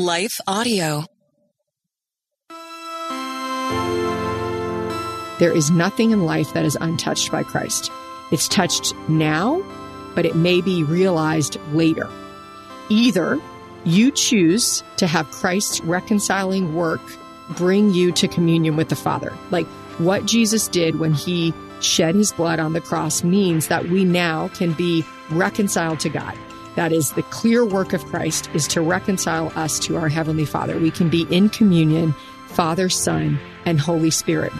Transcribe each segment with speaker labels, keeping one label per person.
Speaker 1: Life Audio.
Speaker 2: There is nothing in life that is untouched by Christ. It's touched now, but it may be realized later. Either you choose to have Christ's reconciling work bring you to communion with the Father. Like what Jesus did when he shed his blood on the cross means that we now can be reconciled to God. That is the clear work of Christ is to reconcile us to our heavenly Father. We can be in communion, Father, Son, and Holy Spirit.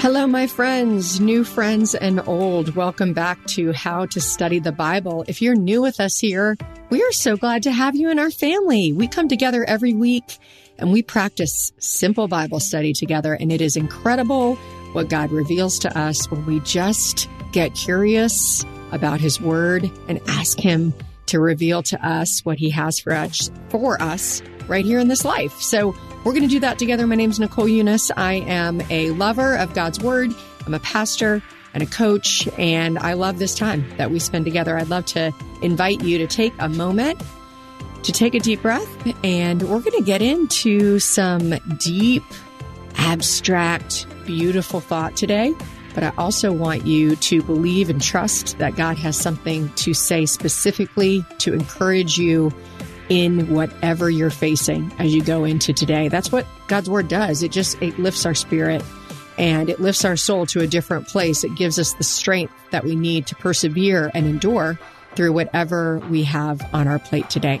Speaker 2: Hello, my friends, new friends and old. Welcome back to How to Study the Bible. If you're new with us here, we are so glad to have you in our family. We come together every week and we practice simple Bible study together, and it is incredible what God reveals to us when we just get curious about His Word and ask Him to reveal to us what He has for us, for us right here in this life. So, we're going to do that together. My name is Nicole Unice. I am a lover of God's Word. I'm a pastor and a coach, and I love this time that we spend together. I'd love to invite you to take a moment to take a deep breath, and we're going to get into some deep, abstract, beautiful thought today. But I also want you to believe and trust that God has something to say specifically to encourage you in whatever you're facing as you go into today. That's what God's word does. It just it lifts our spirit and it lifts our soul to a different place. It gives us the strength that we need to persevere and endure through whatever we have on our plate today.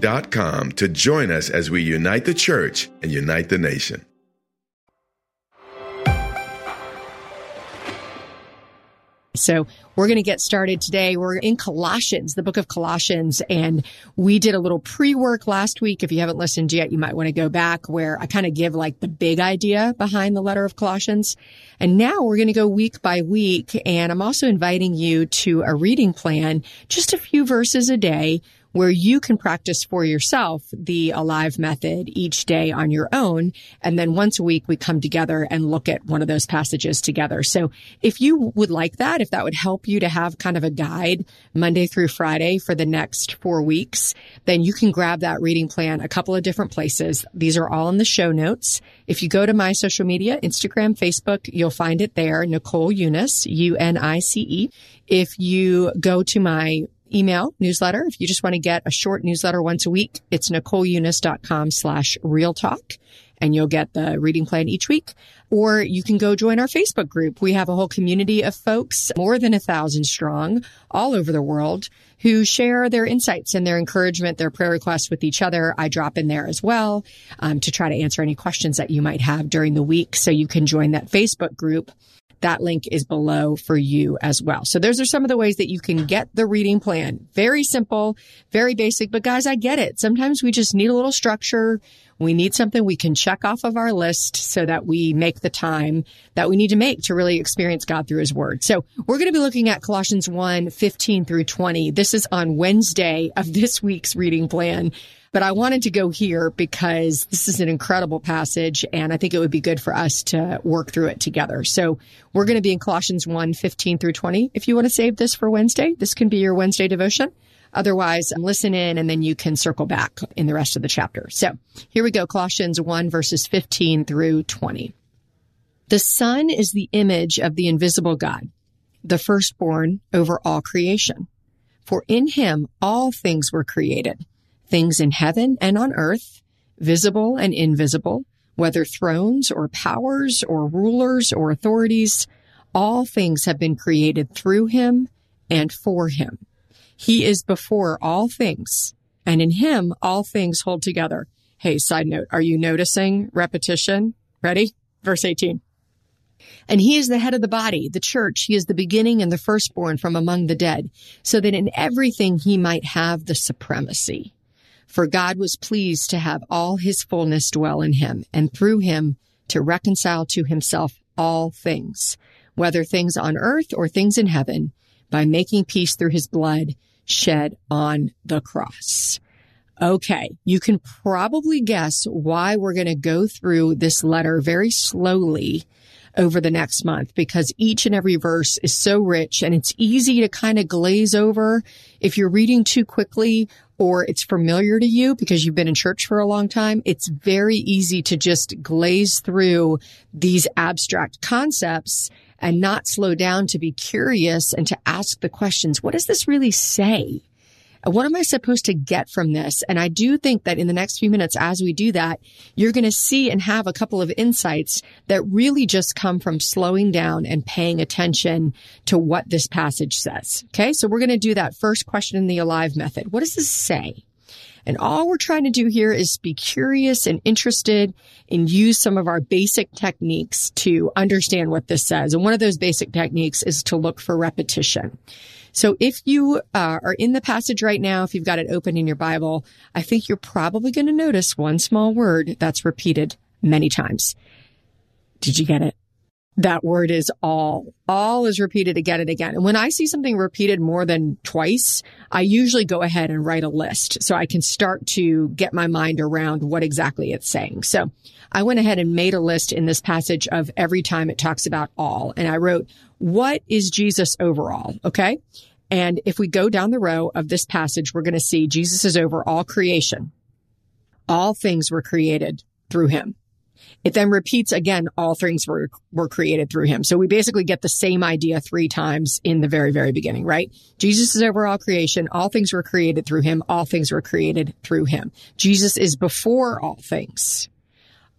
Speaker 3: to join us as we unite the church and unite the nation.
Speaker 2: So we're going to get started today. We're in Colossians, the book of Colossians, and we did a little pre-work last week. If you haven't listened yet, you might want to go back where I kind of give like the big idea behind the letter of Colossians. And now we're going to go week by week. And I'm also inviting you to a reading plan, just a few verses a day where you can practice for yourself the alive method each day on your own. And then once a week, we come together and look at one of those passages together. So if you would like that, if that would help you to have kind of a guide Monday through Friday for the next four weeks, then you can grab that reading plan a couple of different places. These are all in the show notes. If you go to my social media, Instagram, Facebook, you'll find it there. Nicole Unice, U-N-I-C-E. If you go to my email newsletter. If you just want to get a short newsletter once a week, it's nicoleunice.com slash real talk and you'll get the reading plan each week. Or you can go join our Facebook group. We have a whole community of folks, more than a thousand strong, all over the world, who share their insights and their encouragement, their prayer requests with each other. I drop in there as well um, to try to answer any questions that you might have during the week. So you can join that Facebook group. That link is below for you as well. So those are some of the ways that you can get the reading plan. Very simple, very basic, but guys, I get it. Sometimes we just need a little structure. We need something we can check off of our list so that we make the time that we need to make to really experience God through his word. So we're going to be looking at Colossians 1, 15 through 20. This is on Wednesday of this week's reading plan. But I wanted to go here because this is an incredible passage and I think it would be good for us to work through it together. So we're going to be in Colossians 1, 15 through 20. If you want to save this for Wednesday, this can be your Wednesday devotion. Otherwise, listen in and then you can circle back in the rest of the chapter. So here we go. Colossians 1 verses 15 through 20. The son is the image of the invisible God, the firstborn over all creation. For in him all things were created, things in heaven and on earth, visible and invisible, whether thrones or powers or rulers or authorities, all things have been created through him and for him. He is before all things, and in him all things hold together. Hey, side note, are you noticing repetition? Ready? Verse 18. And he is the head of the body, the church. He is the beginning and the firstborn from among the dead, so that in everything he might have the supremacy. For God was pleased to have all his fullness dwell in him, and through him to reconcile to himself all things, whether things on earth or things in heaven, by making peace through his blood shed on the cross. Okay, you can probably guess why we're going to go through this letter very slowly over the next month because each and every verse is so rich and it's easy to kind of glaze over if you're reading too quickly or it's familiar to you because you've been in church for a long time. It's very easy to just glaze through these abstract concepts and not slow down to be curious and to ask the questions. What does this really say? What am I supposed to get from this? And I do think that in the next few minutes, as we do that, you're going to see and have a couple of insights that really just come from slowing down and paying attention to what this passage says. Okay. So we're going to do that first question in the alive method. What does this say? And all we're trying to do here is be curious and interested and use some of our basic techniques to understand what this says. And one of those basic techniques is to look for repetition. So if you uh, are in the passage right now, if you've got it open in your Bible, I think you're probably going to notice one small word that's repeated many times. Did you get it? That word is all. All is repeated again and again. And when I see something repeated more than twice, I usually go ahead and write a list so I can start to get my mind around what exactly it's saying. So I went ahead and made a list in this passage of every time it talks about all. And I wrote, what is Jesus overall? Okay. And if we go down the row of this passage, we're going to see Jesus is over all creation. All things were created through him. It then repeats again, all things were, were created through him. So we basically get the same idea three times in the very, very beginning, right? Jesus is over all creation. All things were created through him. All things were created through him. Jesus is before all things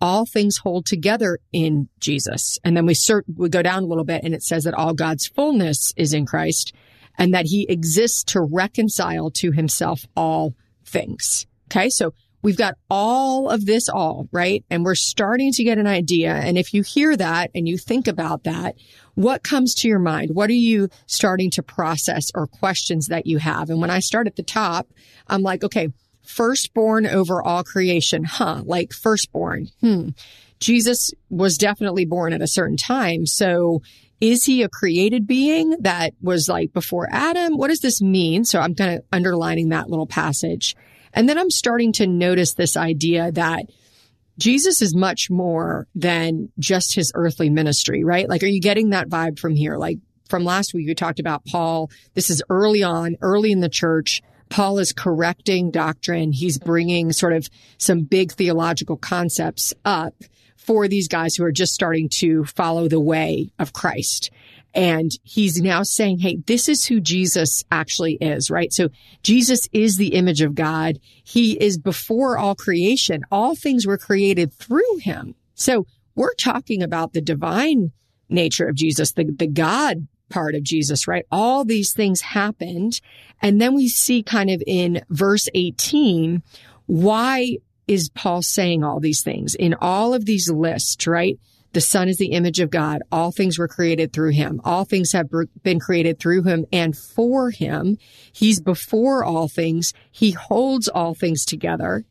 Speaker 2: all things hold together in Jesus. And then we cert, we go down a little bit and it says that all God's fullness is in Christ and that he exists to reconcile to himself all things. Okay. So we've got all of this all, right? And we're starting to get an idea. And if you hear that and you think about that, what comes to your mind? What are you starting to process or questions that you have? And when I start at the top, I'm like, okay, firstborn over all creation. Huh? Like firstborn. Hmm. Jesus was definitely born at a certain time. So is he a created being that was like before Adam? What does this mean? So I'm kind of underlining that little passage. And then I'm starting to notice this idea that Jesus is much more than just his earthly ministry, right? Like, are you getting that vibe from here? Like from last week, we talked about Paul. This is early on, early in the church. Paul is correcting doctrine. He's bringing sort of some big theological concepts up for these guys who are just starting to follow the way of Christ. And he's now saying, Hey, this is who Jesus actually is, right? So Jesus is the image of God. He is before all creation. All things were created through him. So we're talking about the divine nature of Jesus, the, the God part of Jesus, right? All these things happened. And then we see kind of in verse 18, why is Paul saying all these things in all of these lists, right? The Son is the image of God. All things were created through him. All things have been created through him and for him. He's before all things. He holds all things together.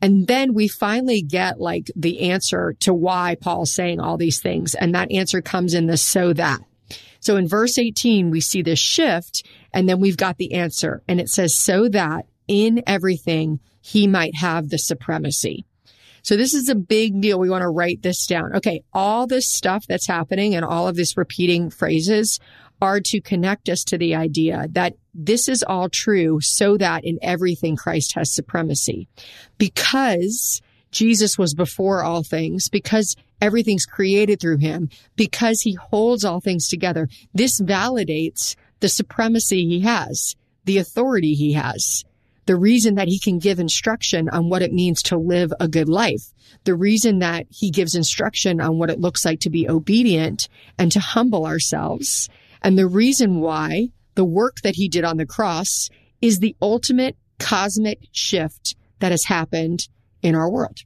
Speaker 2: And then we finally get like the answer to why Paul's saying all these things. And that answer comes in the so that. So in verse 18, we see this shift and then we've got the answer and it says, so that in everything he might have the supremacy. So this is a big deal. We want to write this down. Okay. All this stuff that's happening and all of this repeating phrases are to connect us to the idea that this is all true so that in everything Christ has supremacy. Because Jesus was before all things, because everything's created through him, because he holds all things together, this validates the supremacy he has, the authority he has the reason that he can give instruction on what it means to live a good life, the reason that he gives instruction on what it looks like to be obedient and to humble ourselves, and the reason why the work that he did on the cross is the ultimate cosmic shift that has happened in our world.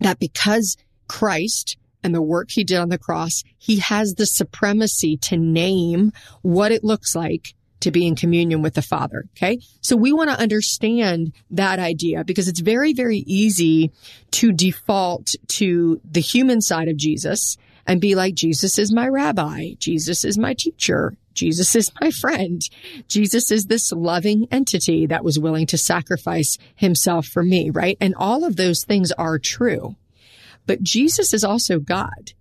Speaker 2: That because Christ and the work he did on the cross, he has the supremacy to name what it looks like to be in communion with the Father. Okay. So we want to understand that idea because it's very, very easy to default to the human side of Jesus and be like, Jesus is my rabbi. Jesus is my teacher. Jesus is my friend. Jesus is this loving entity that was willing to sacrifice himself for me, right? And all of those things are true. But Jesus is also God.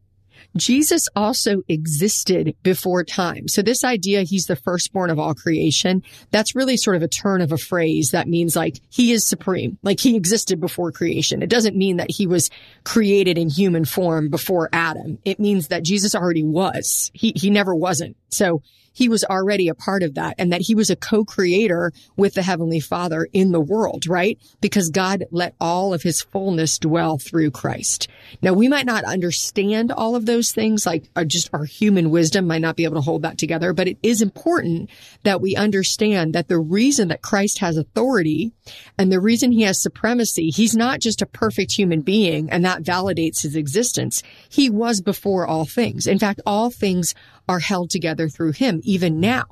Speaker 2: Jesus also existed before time. So this idea, he's the firstborn of all creation, that's really sort of a turn of a phrase that means like he is supreme, like he existed before creation. It doesn't mean that he was created in human form before Adam. It means that Jesus already was. He, he never wasn't. So he was already a part of that and that he was a co-creator with the heavenly father in the world, right? Because God let all of his fullness dwell through Christ. Now we might not understand all of those things, like uh, just our human wisdom might not be able to hold that together, but it is important that we understand that the reason that Christ has authority and the reason he has supremacy, he's not just a perfect human being and that validates his existence. He was before all things. In fact, all things are held together through him, even now.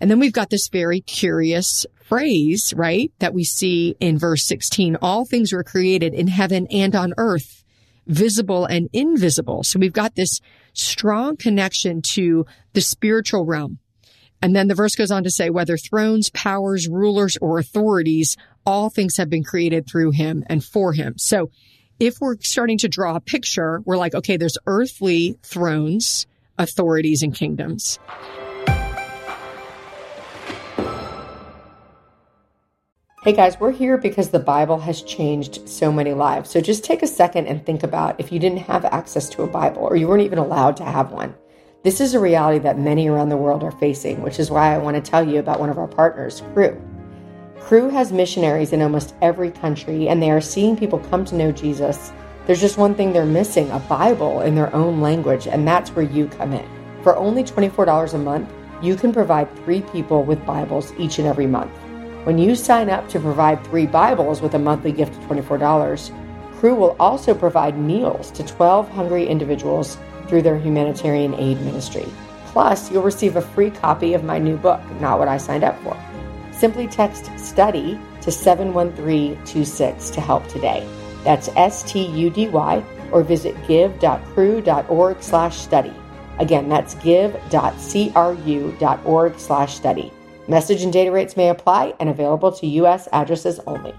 Speaker 2: And then we've got this very curious phrase, right? That we see in verse 16. All things were created in heaven and on earth, visible and invisible. So we've got this strong connection to the spiritual realm. And then the verse goes on to say, whether thrones, powers, rulers, or authorities, all things have been created through him and for him. So if we're starting to draw a picture, we're like, okay, there's earthly thrones, authorities and kingdoms.
Speaker 1: Hey guys, we're here because the Bible has changed so many lives. So just take a second and think about if you didn't have access to a Bible or you weren't even allowed to have one. This is a reality that many around the world are facing, which is why I want to tell you about one of our partners, Cru. Cru has missionaries in almost every country, and they are seeing people come to know Jesus there's just one thing they're missing a Bible in their own language, and that's where you come in. For only $24 a month, you can provide three people with Bibles each and every month. When you sign up to provide three Bibles with a monthly gift of $24, Cru will also provide meals to 12 hungry individuals through their humanitarian aid ministry. Plus, you'll receive a free copy of my new book, Not What I Signed Up For. Simply text STUDY to 71326 to help today. That's S-T-U-D-Y, or visit give.cru.org slash study. Again, that's give.cru.org slash study. Message and data rates may apply and available to U.S. addresses only.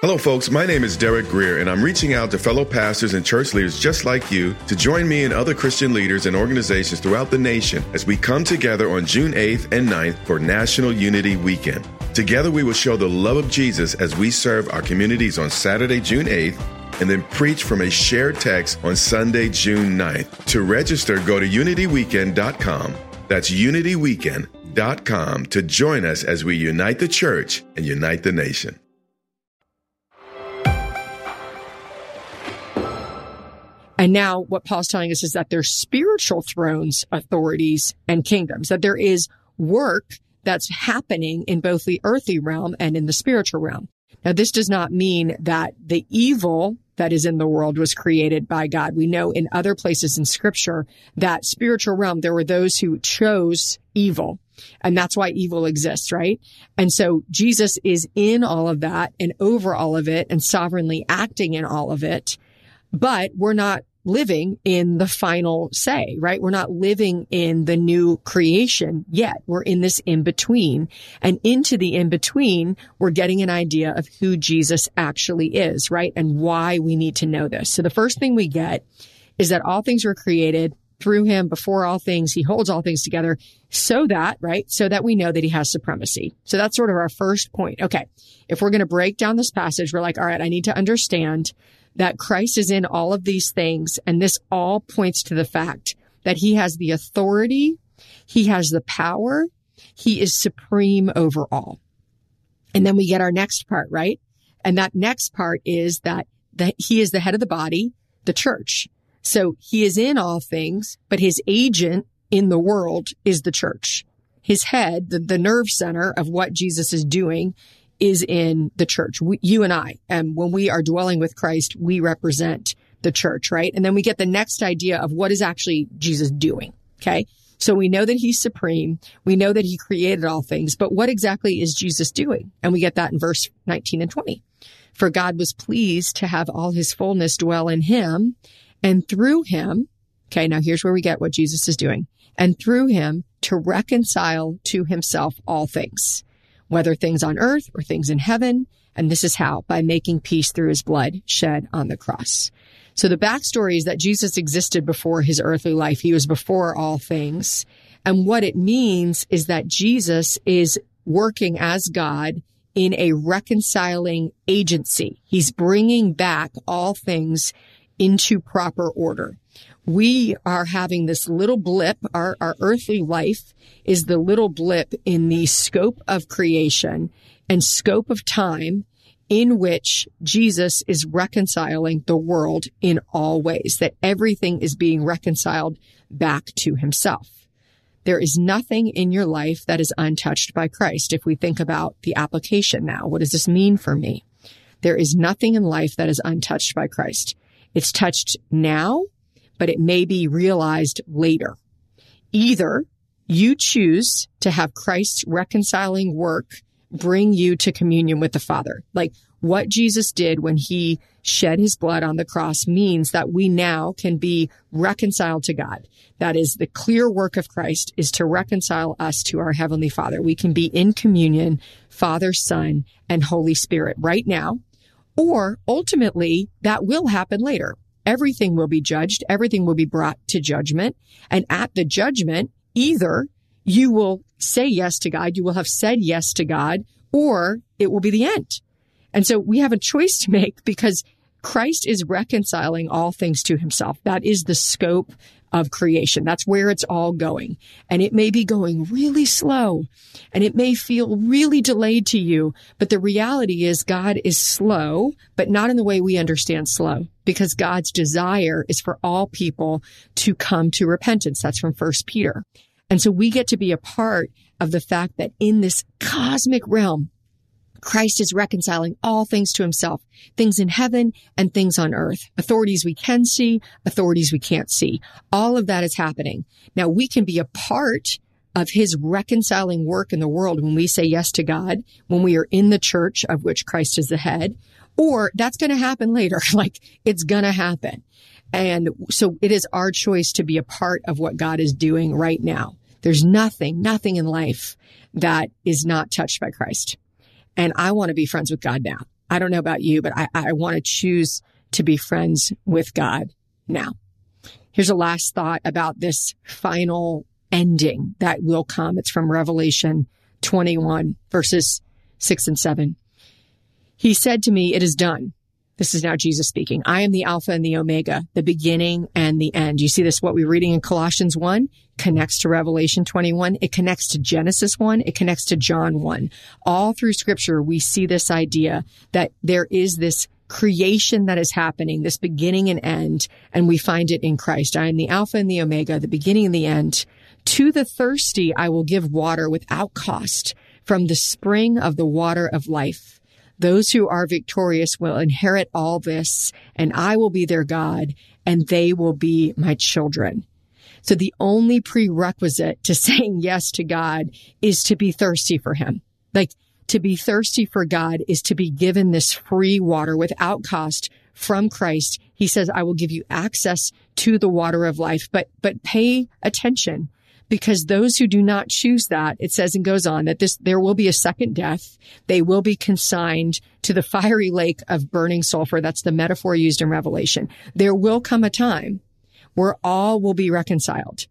Speaker 3: Hello, folks. My name is Derek Greer, and I'm reaching out to fellow pastors and church leaders just like you to join me and other Christian leaders and organizations throughout the nation as we come together on June 8th and 9th for National Unity Weekend. Together, we will show the love of Jesus as we serve our communities on Saturday, June 8th, and then preach from a shared text on Sunday, June 9th. To register, go to unityweekend.com. That's unityweekend.com to join us as we unite the church and unite the nation.
Speaker 2: And now what Paul's telling us is that there's spiritual thrones, authorities, and kingdoms, that there is work that's happening in both the earthly realm and in the spiritual realm. Now, this does not mean that the evil that is in the world was created by God. We know in other places in scripture that spiritual realm, there were those who chose evil. And that's why evil exists, right? And so Jesus is in all of that and over all of it and sovereignly acting in all of it. But we're not living in the final say, right? We're not living in the new creation yet. We're in this in between and into the in between, we're getting an idea of who Jesus actually is, right? And why we need to know this. So the first thing we get is that all things were created through him before all things. He holds all things together so that, right? So that we know that he has supremacy. So that's sort of our first point. Okay. If we're going to break down this passage, we're like, all right, I need to understand that Christ is in all of these things. And this all points to the fact that he has the authority. He has the power. He is supreme over all. And then we get our next part, right? And that next part is that, that he is the head of the body, the church. So he is in all things, but his agent in the world is the church. His head, the, the nerve center of what Jesus is doing is in the church. We, you and I, and when we are dwelling with Christ, we represent the church, right? And then we get the next idea of what is actually Jesus doing. Okay. So we know that he's supreme. We know that he created all things, but what exactly is Jesus doing? And we get that in verse 19 and 20. For God was pleased to have all his fullness dwell in him and through him. Okay. Now here's where we get what Jesus is doing and through him to reconcile to himself all things whether things on earth or things in heaven. And this is how by making peace through his blood shed on the cross. So the backstory is that Jesus existed before his earthly life. He was before all things. And what it means is that Jesus is working as God in a reconciling agency. He's bringing back all things into proper order we are having this little blip. Our, our earthly life is the little blip in the scope of creation and scope of time in which Jesus is reconciling the world in all ways, that everything is being reconciled back to himself. There is nothing in your life that is untouched by Christ. If we think about the application now, what does this mean for me? There is nothing in life that is untouched by Christ. It's touched now but it may be realized later. Either you choose to have Christ's reconciling work bring you to communion with the Father. Like what Jesus did when he shed his blood on the cross means that we now can be reconciled to God. That is the clear work of Christ is to reconcile us to our heavenly Father. We can be in communion, Father, Son, and Holy Spirit right now. Or ultimately that will happen later everything will be judged. Everything will be brought to judgment. And at the judgment, either you will say yes to God, you will have said yes to God, or it will be the end. And so we have a choice to make because Christ is reconciling all things to himself. That is the scope of creation. That's where it's all going. And it may be going really slow and it may feel really delayed to you. But the reality is God is slow, but not in the way we understand slow because God's desire is for all people to come to repentance. That's from first Peter. And so we get to be a part of the fact that in this cosmic realm, Christ is reconciling all things to himself, things in heaven and things on earth, authorities we can see, authorities we can't see. All of that is happening. Now we can be a part of his reconciling work in the world when we say yes to God, when we are in the church of which Christ is the head, or that's going to happen later. like it's going to happen. And so it is our choice to be a part of what God is doing right now. There's nothing, nothing in life that is not touched by Christ. And I want to be friends with God now. I don't know about you, but I, I want to choose to be friends with God now. Here's a last thought about this final ending that will come. It's from Revelation 21 verses six and seven. He said to me, it is done. This is now Jesus speaking. I am the Alpha and the Omega, the beginning and the end. You see this, what we're reading in Colossians 1 connects to Revelation 21. It connects to Genesis 1. It connects to John 1. All through scripture, we see this idea that there is this creation that is happening, this beginning and end, and we find it in Christ. I am the Alpha and the Omega, the beginning and the end. To the thirsty, I will give water without cost from the spring of the water of life. Those who are victorious will inherit all this, and I will be their God, and they will be my children. So the only prerequisite to saying yes to God is to be thirsty for him. Like to be thirsty for God is to be given this free water without cost from Christ. He says, I will give you access to the water of life, but, but pay attention because those who do not choose that, it says and goes on that this, there will be a second death. They will be consigned to the fiery lake of burning sulfur. That's the metaphor used in Revelation. There will come a time where all will be reconciled.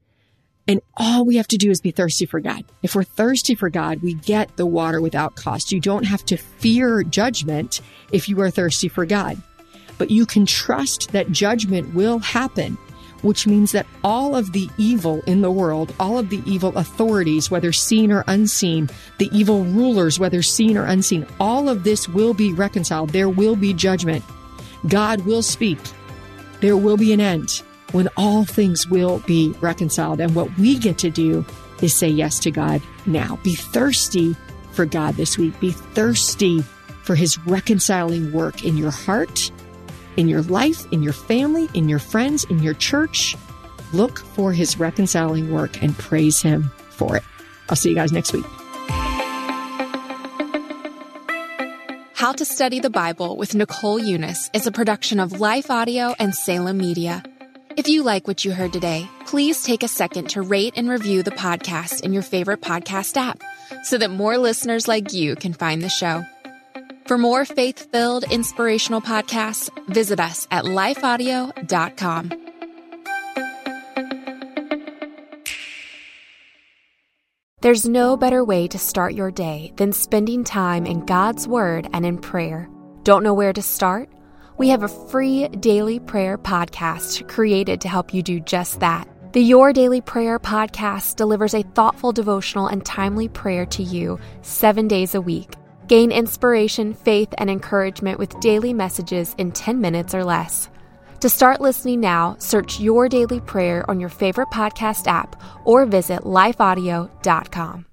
Speaker 2: And all we have to do is be thirsty for God. If we're thirsty for God, we get the water without cost. You don't have to fear judgment if you are thirsty for God, but you can trust that judgment will happen, which means that all of the evil in the world, all of the evil authorities, whether seen or unseen, the evil rulers, whether seen or unseen, all of this will be reconciled. There will be judgment. God will speak. There will be an end when all things will be reconciled. And what we get to do is say yes to God now. Be thirsty for God this week. Be thirsty for his reconciling work in your heart, in your life, in your family, in your friends, in your church. Look for his reconciling work and praise him for it. I'll see you guys next week.
Speaker 4: How to Study the Bible with Nicole Unice is a production of Life Audio and Salem Media. If you like what you heard today, please take a second to rate and review the podcast in your favorite podcast app so that more listeners like you can find the show. For more faith filled, inspirational podcasts, visit us at lifeaudio.com.
Speaker 5: There's no better way to start your day than spending time in God's Word and in prayer. Don't know where to start? We have a free daily prayer podcast created to help you do just that. The Your Daily Prayer podcast delivers a thoughtful devotional and timely prayer to you seven days a week. Gain inspiration, faith, and encouragement with daily messages in 10 minutes or less. To start listening now, search Your Daily Prayer on your favorite podcast app or visit lifeaudio.com.